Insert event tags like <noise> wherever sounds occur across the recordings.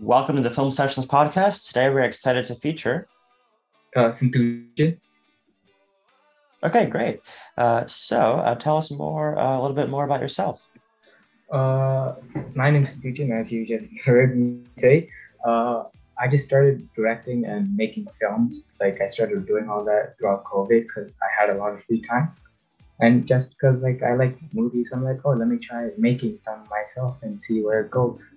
Welcome to the Film Sessions podcast. Today we're excited to feature. Uh. Okay, great. Uh, so uh, tell us more, uh, a little bit more about yourself. Uh, my name is Sinthujan, as you just <laughs> heard me say. Uh, I just started directing and making films. Like I started doing all that throughout COVID because I had a lot of free time. And just because like I like movies, I'm like, oh, let me try making some myself and see where it goes.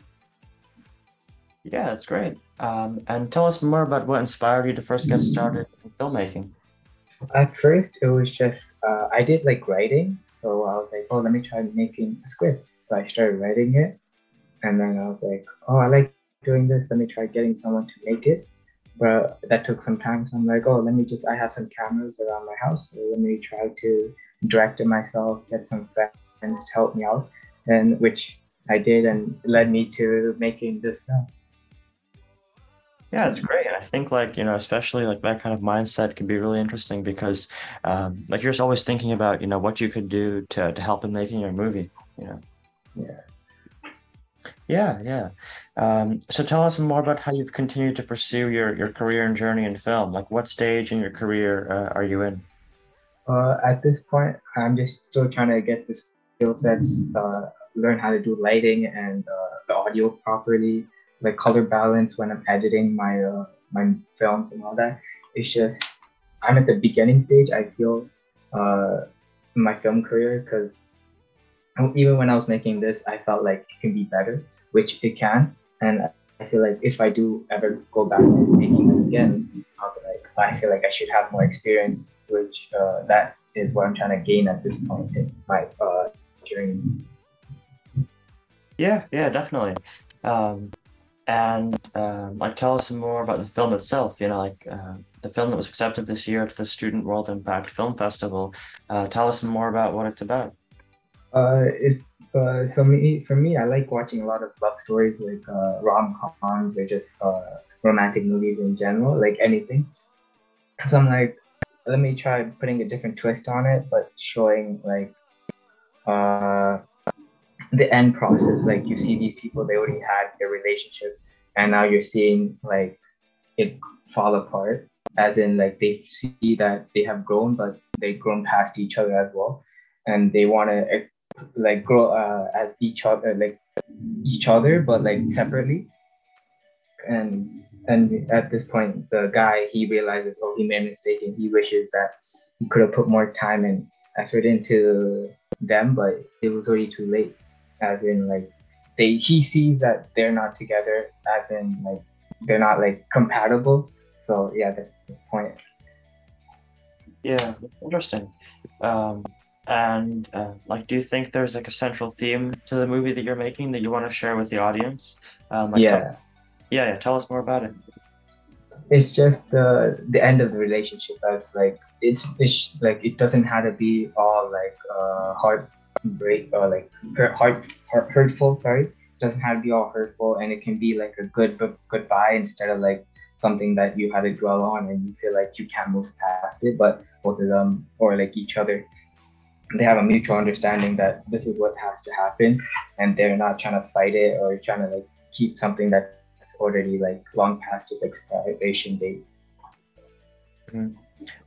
Yeah, that's great. Um, and tell us more about what inspired you to first get started in filmmaking. At first, it was just uh, I did like writing, so I was like, oh, let me try making a script. So I started writing it, and then I was like, oh, I like doing this. Let me try getting someone to make it. But that took some time, so I'm like, oh, let me just. I have some cameras around my house, so let me try to direct it myself, get some friends to help me out, and which I did, and led me to making this film. Yeah, it's great. And I think like, you know, especially like that kind of mindset can be really interesting because um, like you're just always thinking about, you know, what you could do to, to help in making your movie, you know. Yeah. Yeah, yeah. Um, so tell us more about how you've continued to pursue your, your career and journey in film. Like what stage in your career uh, are you in? Uh, at this point, I'm just still trying to get the skill sets, uh, learn how to do lighting and uh, the audio properly, like color balance when I'm editing my uh, my films and all that. It's just I'm at the beginning stage. I feel uh, my film career because even when I was making this, I felt like it can be better, which it can. And I feel like if I do ever go back to making it again, I'll be like I feel like I should have more experience, which uh, that is what I'm trying to gain at this point in my uh, journey. Yeah, yeah, definitely. Um, and uh, like tell us some more about the film itself you know like uh, the film that was accepted this year to the student world impact film festival. Uh, tell us some more about what it's about. Uh, it's uh, so me for me i like watching a lot of love stories like uh, rom-coms or just uh, romantic movies in general like anything. So i'm like let me try putting a different twist on it but showing like the end process. Like you see these people they already had their relationship and now you're seeing like it fall apart. As in like they see that they have grown but they've grown past each other as well. And they want to like grow uh, as each other like each other but like separately. And and at this point the guy he realizes oh he made a mistake and he wishes that he could have put more time and effort into them but it was already too late as in like they he sees that they're not together as in like they're not like compatible. So yeah that's the point. Yeah interesting. Um and uh, like do you think there's like a central theme to the movie that you're making that you want to share with the audience? Um like yeah. some... yeah yeah tell us more about it. It's just the the end of the relationship That's like it's it's like it doesn't have to be all like uh hard break or like heart, heart hurtful sorry doesn't have to be all hurtful and it can be like a good goodbye instead of like something that you had to dwell on and you feel like you can't move past it but both of them or like each other they have a mutual understanding that this is what has to happen and they're not trying to fight it or trying to like keep something that's already like long past its expiration date mm-hmm.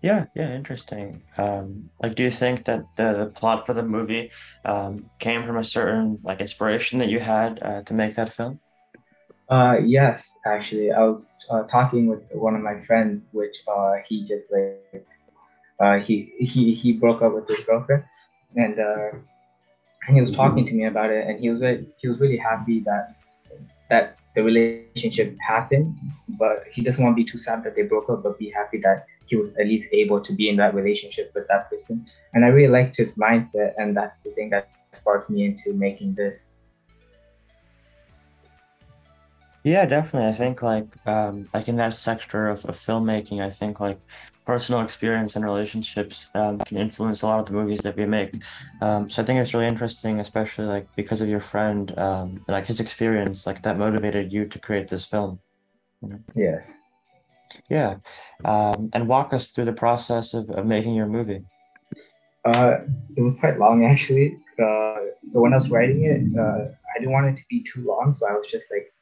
Yeah, yeah, interesting. Um, like, do you think that the, the plot for the movie um, came from a certain like inspiration that you had uh, to make that film? Uh, yes, actually, I was uh, talking with one of my friends, which uh, he just like uh, he he he broke up with his girlfriend, and uh, and he was talking to me about it, and he was really, he was really happy that that the relationship happened, but he doesn't want to be too sad that they broke up, but be happy that he was at least able to be in that relationship with that person. And I really liked his mindset, and that's the thing that sparked me into making this. Yeah, definitely. I think like um, like in that sector of, of filmmaking, I think like personal experience and relationships um, can influence a lot of the movies that we make. Um, so I think it's really interesting, especially like because of your friend, um, like his experience, like that motivated you to create this film. You know? Yes. Yeah. Um, and walk us through the process of, of making your movie. Uh, it was quite long actually. Uh, so when I was writing it, uh, I didn't want it to be too long. So I was just like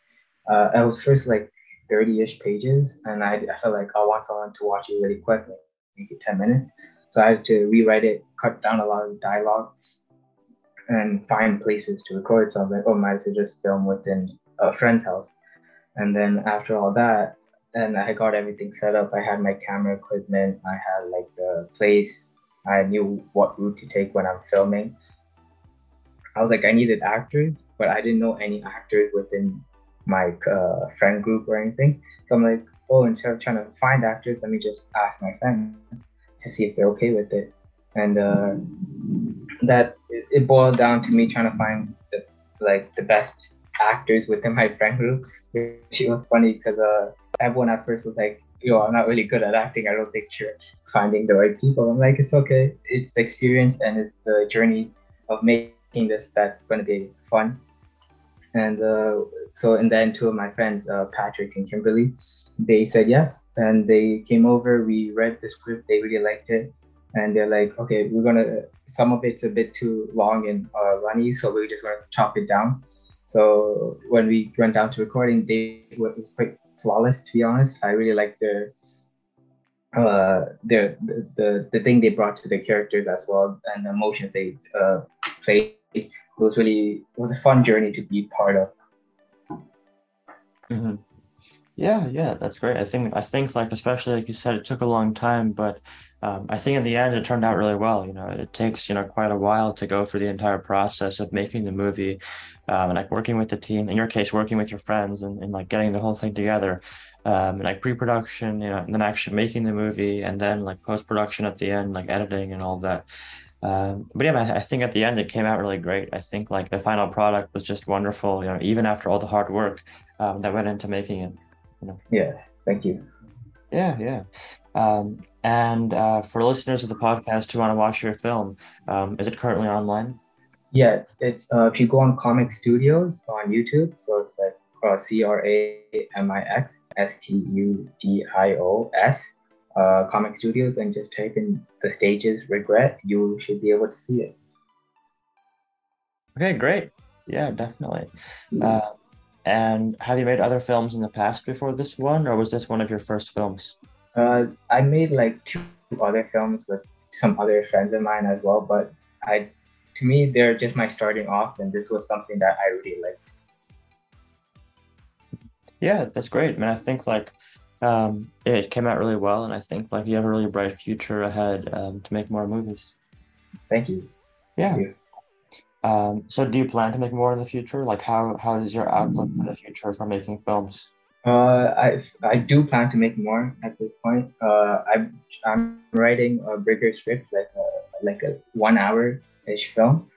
uh, it was first like 30-ish pages and I, I felt like I want someone to watch it really quick, like maybe 10 minutes. So I had to rewrite it, cut down a lot of dialogue and find places to record. So I was like, oh, might as well just film within a friend's house. And then after all that, and I got everything set up. I had my camera equipment. I had like the place. I knew what route to take when I'm filming. I was like, I needed actors, but I didn't know any actors within my uh, friend group or anything. So I'm like, oh, instead of trying to find actors, let me just ask my friends to see if they're okay with it. And uh, that it boiled down to me trying to find the, like the best actors within my friend group, which was funny because uh, everyone at first was like, yo, I'm not really good at acting. I don't think you're finding the right people. I'm like, it's okay. It's experience and it's the journey of making this that's going to be fun. And uh, so in the end, two of my friends, uh, Patrick and Kimberly, they said yes. And they came over, we read the script, they really liked it. And they're like, okay, we're gonna, some of it's a bit too long and uh, runny, so we're just gonna chop it down. So when we went down to recording, they was quite flawless, to be honest. I really liked their, uh, their, the, the, the thing they brought to the characters as well and the emotions they uh, played it was really it was a fun journey to be part of. Mm-hmm. Yeah, yeah, that's great. I think I think like especially like you said, it took a long time, but um, I think in the end it turned out really well. You know, it takes you know quite a while to go through the entire process of making the movie, um, and like working with the team. In your case, working with your friends and, and like getting the whole thing together, um, and like pre-production, you know, and then actually making the movie, and then like post-production at the end, like editing and all that. Um, but yeah, I, I think at the end it came out really great. I think like the final product was just wonderful. You know, even after all the hard work um, that went into making it. You know. Yes, thank you. Yeah, yeah. Um, and uh, for listeners of the podcast who want to watch your film, um, is it currently online? Yes, it's uh, if you go on Cramix Studios on YouTube, so it's like uh, C R A M I X S T U D I O S uh, Cramix Studios and just type in the stages regret, you should be able to see it. Okay, great. Yeah, definitely. Mm-hmm. And have you made other films in the past before this one, or was this one of your first films? Uh, I made like two other films with some other friends of mine as well, but I, to me, they're just my starting off, and this was something that I really liked. Yeah, that's great, man. I think like um, it came out really well, and I think like you have a really bright future ahead um, to make more movies. Thank you. Yeah. Thank you. Um, so, do you plan to make more in the future? Like, how how is your outlook for the future for making films? Uh, I I do plan to make more at this point. Uh, I'm I'm writing a bigger script, like a, like a one hour ish film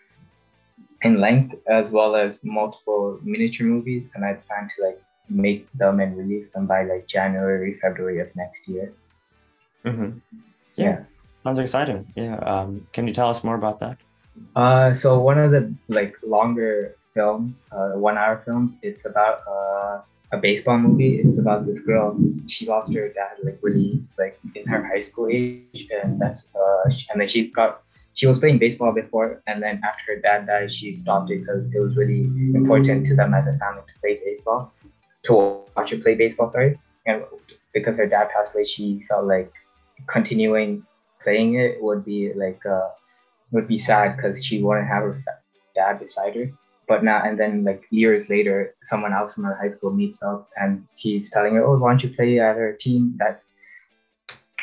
in length, as well as multiple miniature movies, and I plan to like make them and release them by like January, February of next year. Mm-hmm. Yeah. yeah. Sounds exciting. Yeah. Um, can you tell us more about that? Uh, so one of the like longer films, uh, one hour films, it's about uh, a baseball movie. It's about this girl. She lost her dad like really like in her high school age, and that's uh, and then she got she was playing baseball before, and then after her dad died, she stopped it because it was really important to them as a family to play baseball to watch her play baseball. Sorry, and because her dad passed away, she felt like continuing playing it would be like uh, would be sad because she wouldn't have her dad beside her. But now and then, like years later, someone else from her high school meets up and he's telling her, "Oh, why don't you play at her team that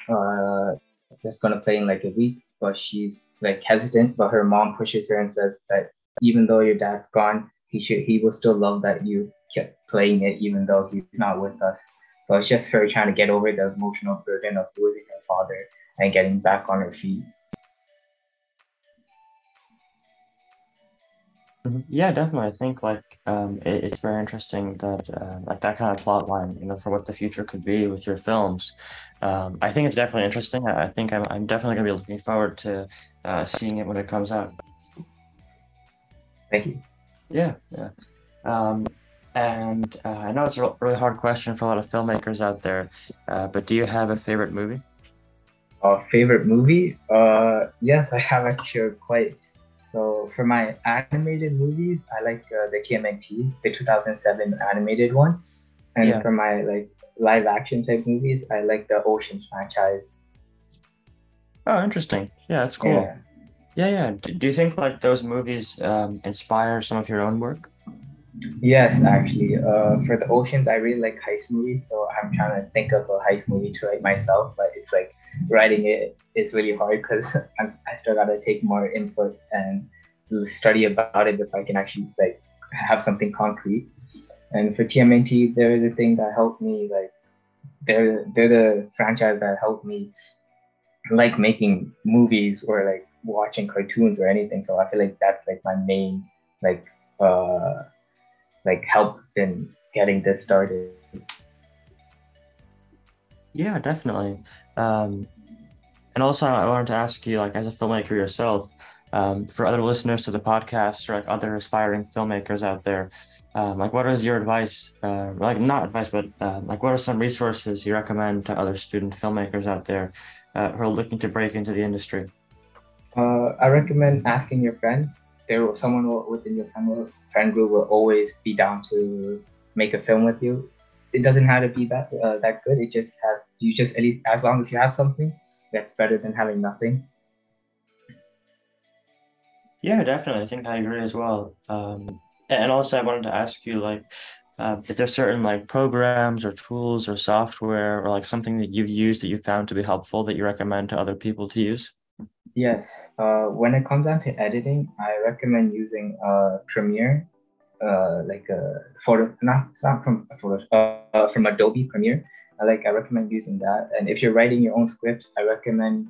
uh, that's gonna play in like a week?" But she's like hesitant. But her mom pushes her and says that even though your dad's gone, he should he will still love that you kept playing it even though he's not with us. So it's just her trying to get over the emotional burden of losing her father and getting back on her feet. Mm-hmm. Yeah, definitely. I think like um, it, it's very interesting that uh, like that kind of plot line, you know, for what the future could be with your films. Um, I think it's definitely interesting. I, I think I'm, I'm definitely gonna be looking forward to uh, seeing it when it comes out. Thank you. Yeah, yeah. Um, and uh, I know it's a really hard question for a lot of filmmakers out there, uh, but do you have a favorite movie? A favorite movie? Uh, yes, I have actually quite. So for my animated movies, I like uh, the TMNT, the 2007 animated one. And Yeah. for my like live action type movies, I like the Oceans franchise. Oh, interesting. Yeah, that's cool. Yeah. Yeah, yeah. Do, do you think like those movies um, inspire some of your own work? Yes, actually. Uh, for the Oceans, I really like heist movies, so I'm trying to think of a heist movie to write myself, but it's like writing it is really hard because <laughs> I still gotta take more input and study about it if I can actually like have something concrete. And for TMNT, they're the thing that helped me like they're they're the franchise that helped me like making movies or like watching cartoons or anything. So I feel like that's like my main like uh like help in getting this started. Yeah, definitely. Um, and also, I wanted to ask you, like, as a filmmaker yourself, um, for other listeners to the podcast or like other aspiring filmmakers out there, um, like, what is your advice? Uh, like, not advice, but uh, like, what are some resources you recommend to other student filmmakers out there uh, who are looking to break into the industry? Uh, I recommend asking your friends. There, someone within your friend, friend group will always be down to make a film with you. It doesn't have to be that uh, that good. It just has you just at least as long as you have something, that's better than having nothing. Yeah, definitely. I think I agree as well. Um, and also, I wanted to ask you, like, uh, is there certain like programs or tools or software or like something that you've used that you found to be helpful that you recommend to other people to use? Yes. Uh, when it comes down to editing, I recommend using uh, Premiere, uh, like a photo, not not from photo, uh, uh, from Adobe Premiere. I like I recommend using that. And if you're writing your own scripts, I recommend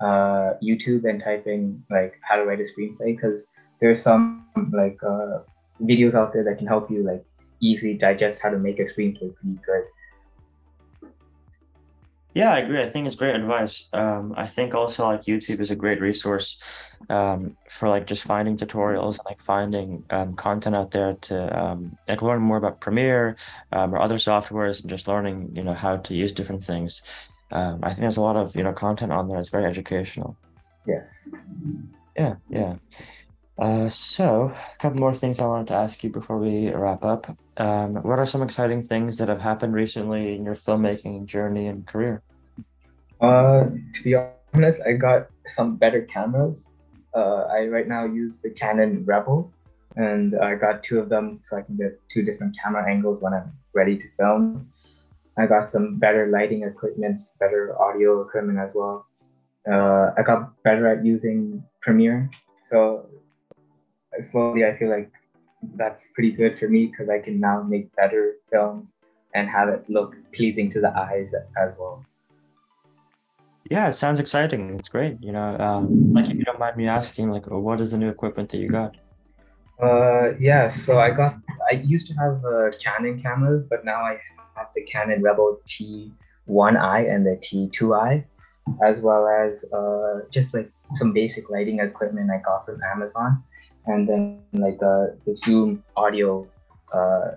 uh, YouTube and typing like how to write a screenplay because there's some like uh, videos out there that can help you like easily digest how to make a screenplay pretty good. Yeah, I agree. I think it's great advice. Um, I think also like YouTube is a great resource um, for like just finding tutorials and like finding um, content out there to um, like learn more about Premiere um, or other softwares and just learning, you know, how to use different things. Um, I think there's a lot of, you know, content on there. It's very educational. Yes. Yeah, yeah. Uh, so a couple more things I wanted to ask you before we wrap up. Um, what are some exciting things that have happened recently in your filmmaking journey and career? Uh, to be honest, I got some better cameras. Uh, I right now use the Canon Rebel, and I got two of them so I can get two different camera angles when I'm ready to film. I got some better lighting equipment, better audio equipment as well. Uh, I got better at using Premiere, so slowly I feel like that's pretty good for me because I can now make better films and have it look pleasing to the eyes as well. Yeah, it sounds exciting. It's great. You know, um, like if you don't mind me asking, like, what is the new equipment that you got? Uh, yeah, so I got, I used to have a Canon camera, but now I have the Canon Rebel T1i and the T2i, as well as uh, just like some basic lighting equipment I got from Amazon. And then like uh, the Zoom audio, uh,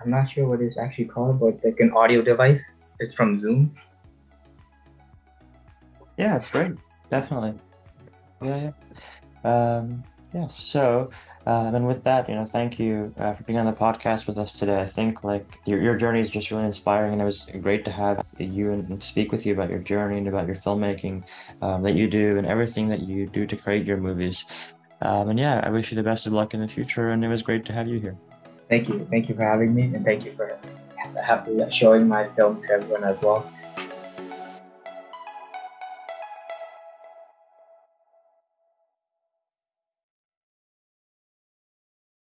I'm not sure what it's actually called, but it's like an audio device. It's from Zoom. Yeah, it's great. Definitely. Yeah, yeah. Um, yeah, so, um, and with that, you know, thank you uh, for being on the podcast with us today. I think like your, your journey is just really inspiring, and it was great to have you and, and speak with you about your journey and about your filmmaking um, that you do and everything that you do to create your movies. Um, and yeah, I wish you the best of luck in the future, and it was great to have you here. Thank you. Thank you for having me, and thank you for showing my film to everyone as well.